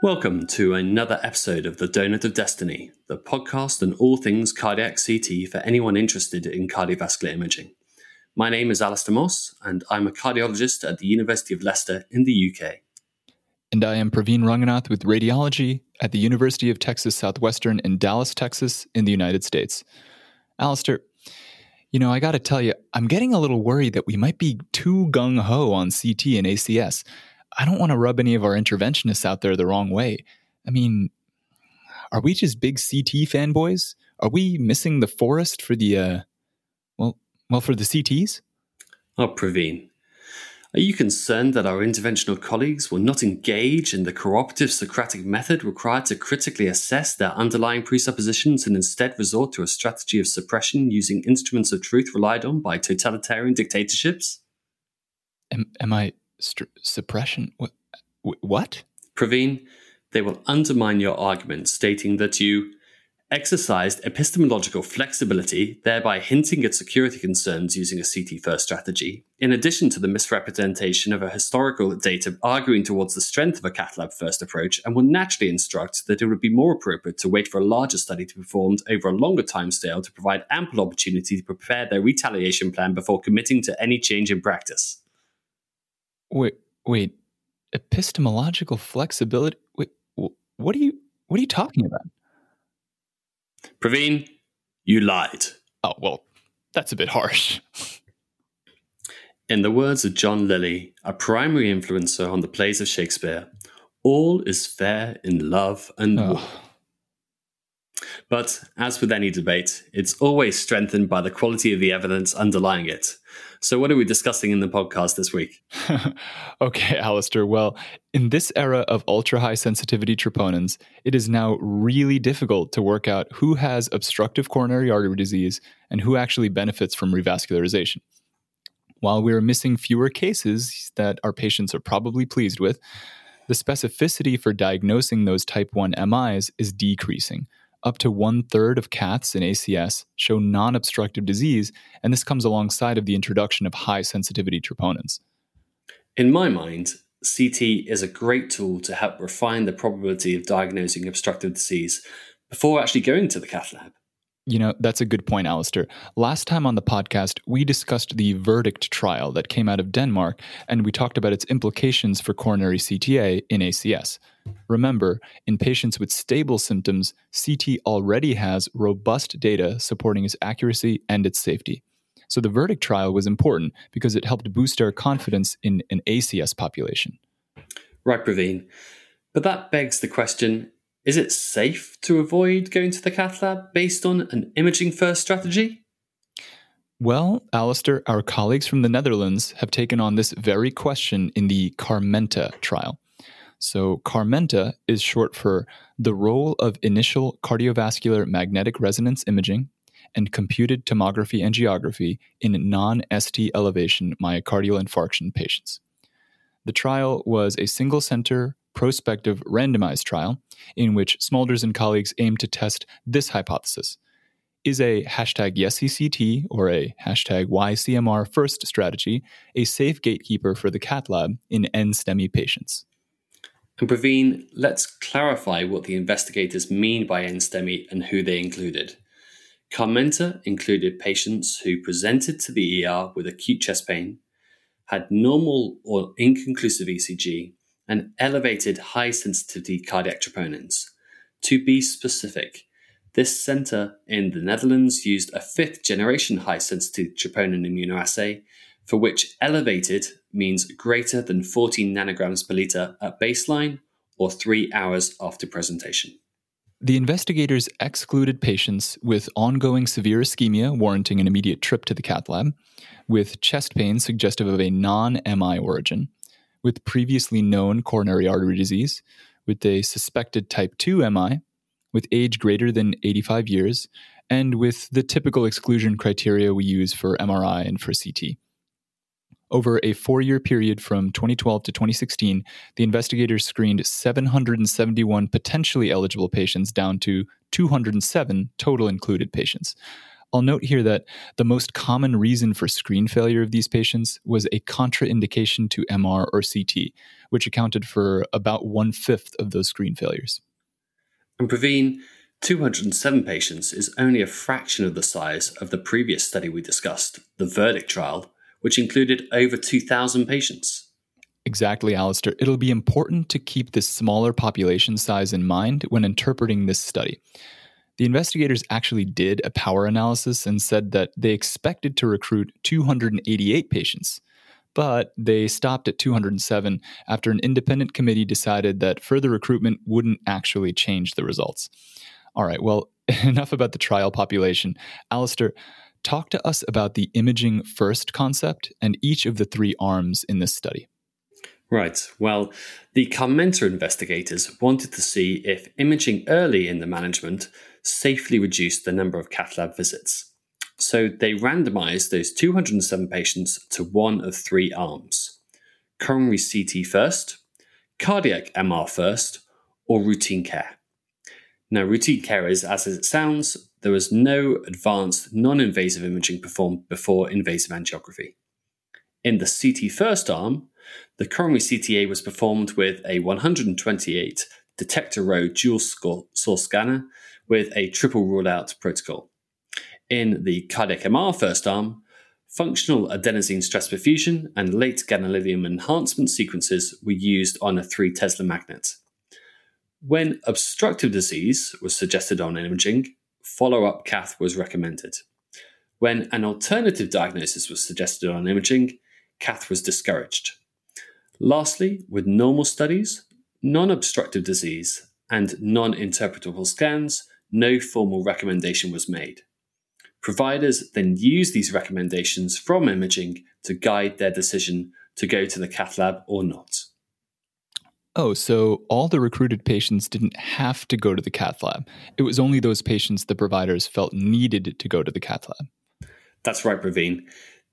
Welcome to another episode of The Donut of Destiny, the podcast on all things cardiac CT for anyone interested in cardiovascular imaging. My name is Alistair Moss, and I'm a cardiologist at the University of Leicester in the UK. And I am Praveen Ranganath with radiology at the University of Texas Southwestern in Dallas, Texas, in the United States. Alistair, you know, I got to tell you, I'm getting a little worried that we might be too gung ho on CT and ACS. I don't want to rub any of our interventionists out there the wrong way. I mean, are we just big CT fanboys? Are we missing the forest for the, uh, well, well, for the CTs? Oh, Praveen, are you concerned that our interventional colleagues will not engage in the cooperative Socratic method required to critically assess their underlying presuppositions and instead resort to a strategy of suppression using instruments of truth relied on by totalitarian dictatorships? Am, am I st- suppression? What? What? Praveen, they will undermine your argument, stating that you exercised epistemological flexibility, thereby hinting at security concerns using a CT first strategy, in addition to the misrepresentation of a historical data arguing towards the strength of a cath lab first approach, and will naturally instruct that it would be more appropriate to wait for a larger study to be performed over a longer time scale to provide ample opportunity to prepare their retaliation plan before committing to any change in practice. Wait, wait, epistemological flexibility? Wait, what are you what are you talking about? Praveen, you lied. Oh, well, that's a bit harsh. In the words of John Lyly, a primary influencer on the plays of Shakespeare, all is fair in love and oh. war. But as with any debate, it's always strengthened by the quality of the evidence underlying it. So, what are we discussing in the podcast this week? okay, Alistair. Well, in this era of ultra high sensitivity troponins, it is now really difficult to work out who has obstructive coronary artery disease and who actually benefits from revascularization. While we're missing fewer cases that our patients are probably pleased with, the specificity for diagnosing those type 1 MIs is decreasing up to one third of caths in ACS show non obstructive disease, and this comes alongside of the introduction of high sensitivity troponins. In my mind, CT is a great tool to help refine the probability of diagnosing obstructive disease before actually going to the cath lab. You know, that's a good point, Alistair. Last time on the podcast, we discussed the verdict trial that came out of Denmark, and we talked about its implications for coronary CTA in ACS. Remember, in patients with stable symptoms, CT already has robust data supporting its accuracy and its safety. So the verdict trial was important because it helped boost our confidence in an ACS population. Right, Praveen. But that begs the question is it safe to avoid going to the cath lab based on an imaging first strategy? Well, Alistair, our colleagues from the Netherlands have taken on this very question in the Carmenta trial. So, Carmenta is short for the role of initial cardiovascular magnetic resonance imaging and computed tomography angiography in non ST elevation myocardial infarction patients. The trial was a single center prospective randomized trial in which Smulders and colleagues aimed to test this hypothesis. Is a hashtag YesCCT or a hashtag YCMR first strategy a safe gatekeeper for the cath lab in NSTEMI patients? And Praveen, let's clarify what the investigators mean by NSTEMI and who they included. Carmenta included patients who presented to the ER with acute chest pain, had normal or inconclusive ECG, and elevated high sensitivity cardiac troponins. To be specific, this center in the Netherlands used a fifth generation high sensitivity troponin immunoassay, for which elevated means greater than 14 nanograms per liter at baseline or three hours after presentation. The investigators excluded patients with ongoing severe ischemia warranting an immediate trip to the cath lab, with chest pain suggestive of a non MI origin, with previously known coronary artery disease, with a suspected type 2 MI, with age greater than 85 years, and with the typical exclusion criteria we use for MRI and for CT. Over a four year period from 2012 to 2016, the investigators screened 771 potentially eligible patients down to 207 total included patients. I'll note here that the most common reason for screen failure of these patients was a contraindication to MR or CT, which accounted for about one fifth of those screen failures. And Praveen, 207 patients is only a fraction of the size of the previous study we discussed, the verdict trial, which included over 2,000 patients. Exactly, Alistair. It'll be important to keep this smaller population size in mind when interpreting this study. The investigators actually did a power analysis and said that they expected to recruit 288 patients, but they stopped at 207 after an independent committee decided that further recruitment wouldn't actually change the results. All right, well, enough about the trial population. Alistair, talk to us about the imaging first concept and each of the three arms in this study. Right. Well, the Carmenta investigators wanted to see if imaging early in the management safely reduce the number of cath lab visits. So they randomized those 207 patients to one of three arms coronary CT first, cardiac MR first, or routine care. Now, routine care is as it sounds, there was no advanced non invasive imaging performed before invasive angiography. In the CT first arm, the coronary CTA was performed with a 128 detector row dual source scanner with a triple rule out protocol. In the cardiac MR first arm, functional adenosine stress perfusion and late gadolinium enhancement sequences were used on a 3 Tesla magnet. When obstructive disease was suggested on imaging, follow up cath was recommended. When an alternative diagnosis was suggested on imaging, cath was discouraged. Lastly, with normal studies, non obstructive disease, and non interpretable scans, no formal recommendation was made. Providers then use these recommendations from imaging to guide their decision to go to the cath lab or not. Oh, so all the recruited patients didn't have to go to the cath lab. It was only those patients the providers felt needed to go to the cath lab. That's right, Praveen.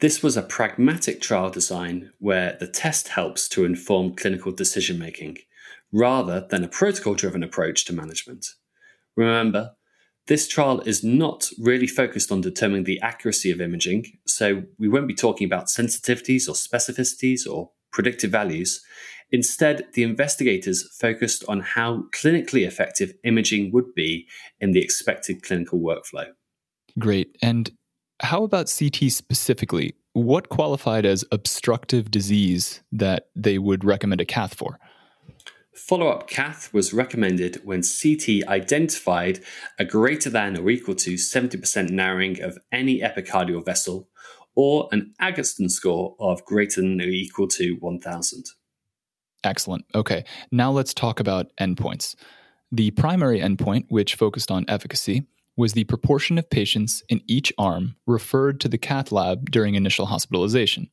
This was a pragmatic trial design where the test helps to inform clinical decision making rather than a protocol driven approach to management. Remember, this trial is not really focused on determining the accuracy of imaging, so we won't be talking about sensitivities or specificities or predictive values. Instead, the investigators focused on how clinically effective imaging would be in the expected clinical workflow. Great. And how about CT specifically? What qualified as obstructive disease that they would recommend a cath for? Follow up cath was recommended when CT identified a greater than or equal to 70% narrowing of any epicardial vessel or an Agatston score of greater than or equal to 1000. Excellent. Okay, now let's talk about endpoints. The primary endpoint, which focused on efficacy, was the proportion of patients in each arm referred to the cath lab during initial hospitalization.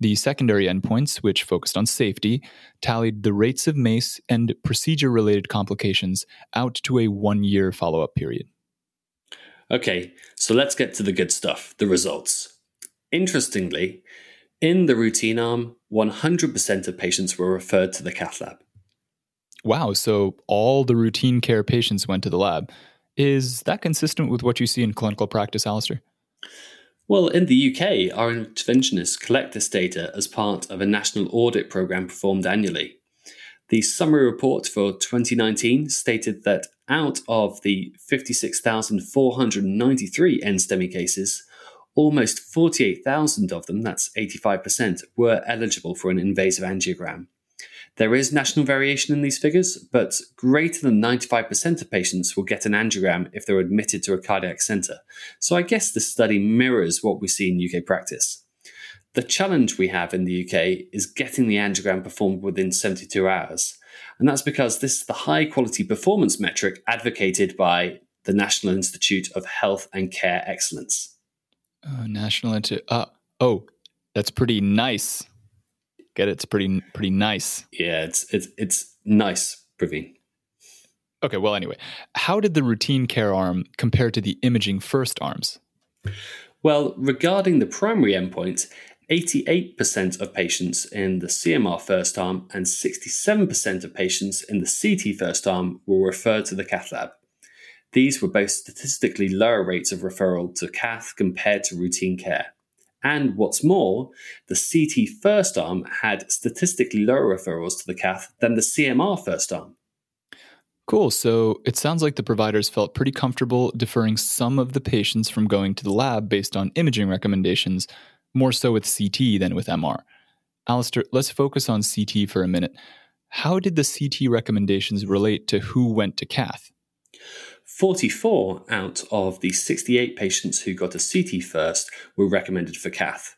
The secondary endpoints, which focused on safety, tallied the rates of MACE and procedure related complications out to a one year follow up period. Okay, so let's get to the good stuff the results. Interestingly, in the routine arm, 100% of patients were referred to the cath lab. Wow, so all the routine care patients went to the lab. Is that consistent with what you see in clinical practice, Alistair? Well, in the UK, our interventionists collect this data as part of a national audit programme performed annually. The summary report for 2019 stated that out of the 56,493 NSTEMI cases, almost 48,000 of them, that's 85%, were eligible for an invasive angiogram. There is national variation in these figures, but greater than 95% of patients will get an angiogram if they're admitted to a cardiac centre. So I guess this study mirrors what we see in UK practice. The challenge we have in the UK is getting the angiogram performed within 72 hours. And that's because this is the high quality performance metric advocated by the National Institute of Health and Care Excellence. Oh, National Institute. Uh, oh, that's pretty nice. Get it? It's pretty pretty nice. Yeah, it's it's it's nice, Praveen. Okay, well, anyway, how did the routine care arm compare to the imaging first arms? Well, regarding the primary endpoint, 88% of patients in the CMR first arm and 67% of patients in the CT first arm were referred to the cath lab. These were both statistically lower rates of referral to cath compared to routine care. And what's more, the CT first arm had statistically lower referrals to the cath than the CMR first arm. Cool. So it sounds like the providers felt pretty comfortable deferring some of the patients from going to the lab based on imaging recommendations, more so with CT than with MR. Alistair, let's focus on CT for a minute. How did the CT recommendations relate to who went to cath? 44 out of the 68 patients who got a CT first were recommended for cath,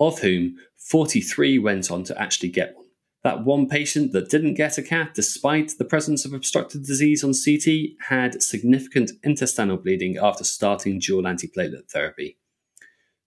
of whom 43 went on to actually get one. That one patient that didn't get a cath, despite the presence of obstructive disease on CT, had significant intestinal bleeding after starting dual antiplatelet therapy.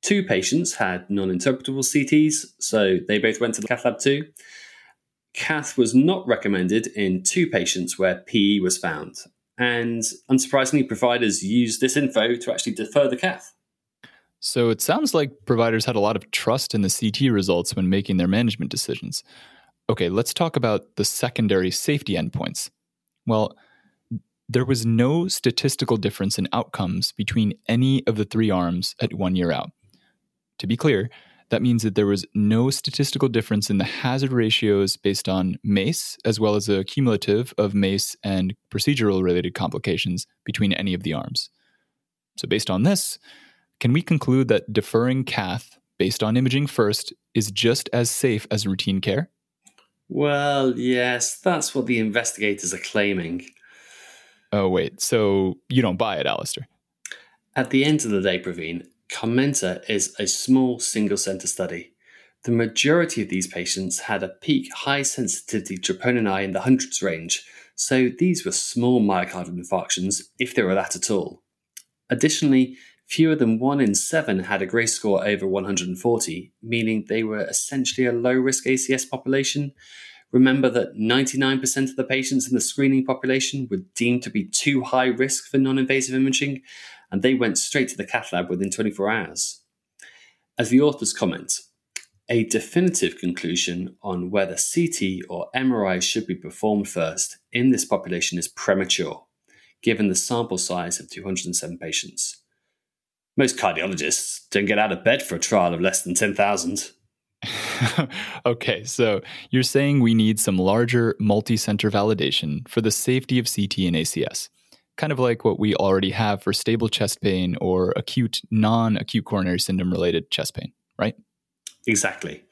Two patients had non interpretable CTs, so they both went to the cath lab too. Cath was not recommended in two patients where PE was found, and unsurprisingly, providers use this info to actually defer the cath. So it sounds like providers had a lot of trust in the CT results when making their management decisions. Okay, let's talk about the secondary safety endpoints. Well, there was no statistical difference in outcomes between any of the three arms at one year out. To be clear, that means that there was no statistical difference in the hazard ratios based on MACE, as well as a cumulative of MACE and procedural related complications between any of the arms. So, based on this, can we conclude that deferring cath based on imaging first is just as safe as routine care? Well, yes, that's what the investigators are claiming. Oh, wait, so you don't buy it, Alistair? At the end of the day, Praveen, Carmenta is a small single center study. The majority of these patients had a peak high sensitivity troponin I in the hundreds range, so these were small myocardial infarctions, if there were that at all. Additionally, fewer than 1 in 7 had a GRACE score over 140, meaning they were essentially a low risk ACS population, Remember that 99% of the patients in the screening population were deemed to be too high risk for non invasive imaging, and they went straight to the cath lab within 24 hours. As the authors comment, a definitive conclusion on whether CT or MRI should be performed first in this population is premature, given the sample size of 207 patients. Most cardiologists don't get out of bed for a trial of less than 10,000. okay, so you're saying we need some larger multi center validation for the safety of CT and ACS, kind of like what we already have for stable chest pain or acute, non acute coronary syndrome related chest pain, right? Exactly.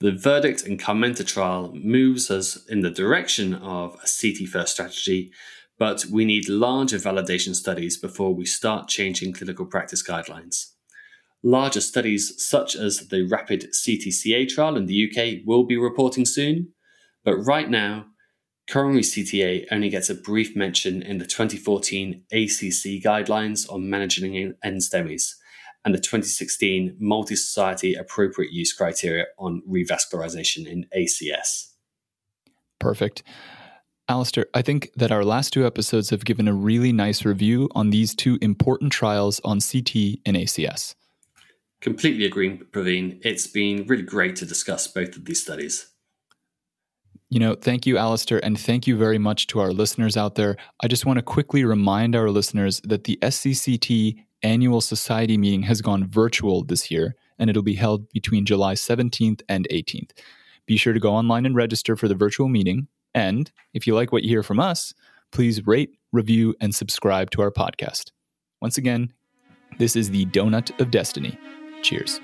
The verdict in Carmenta trial moves us in the direction of a CT first strategy, but we need larger validation studies before we start changing clinical practice guidelines. Larger studies, such as the Rapid CTCA trial in the UK, will be reporting soon. But right now, coronary CTA only gets a brief mention in the 2014 ACC guidelines on managing NSTEMIs and the 2016 Multi Society Appropriate Use Criteria on Revascularization in ACS. Perfect. Alistair, I think that our last two episodes have given a really nice review on these two important trials on CT and ACS. Completely agree, Praveen. It's been really great to discuss both of these studies. You know, thank you, Alistair, and thank you very much to our listeners out there. I just want to quickly remind our listeners that the SCCT annual society meeting has gone virtual this year, and it'll be held between July 17th and 18th. Be sure to go online and register for the virtual meeting. And if you like what you hear from us, please rate, review, and subscribe to our podcast. Once again, this is the Donut of Destiny. Cheers.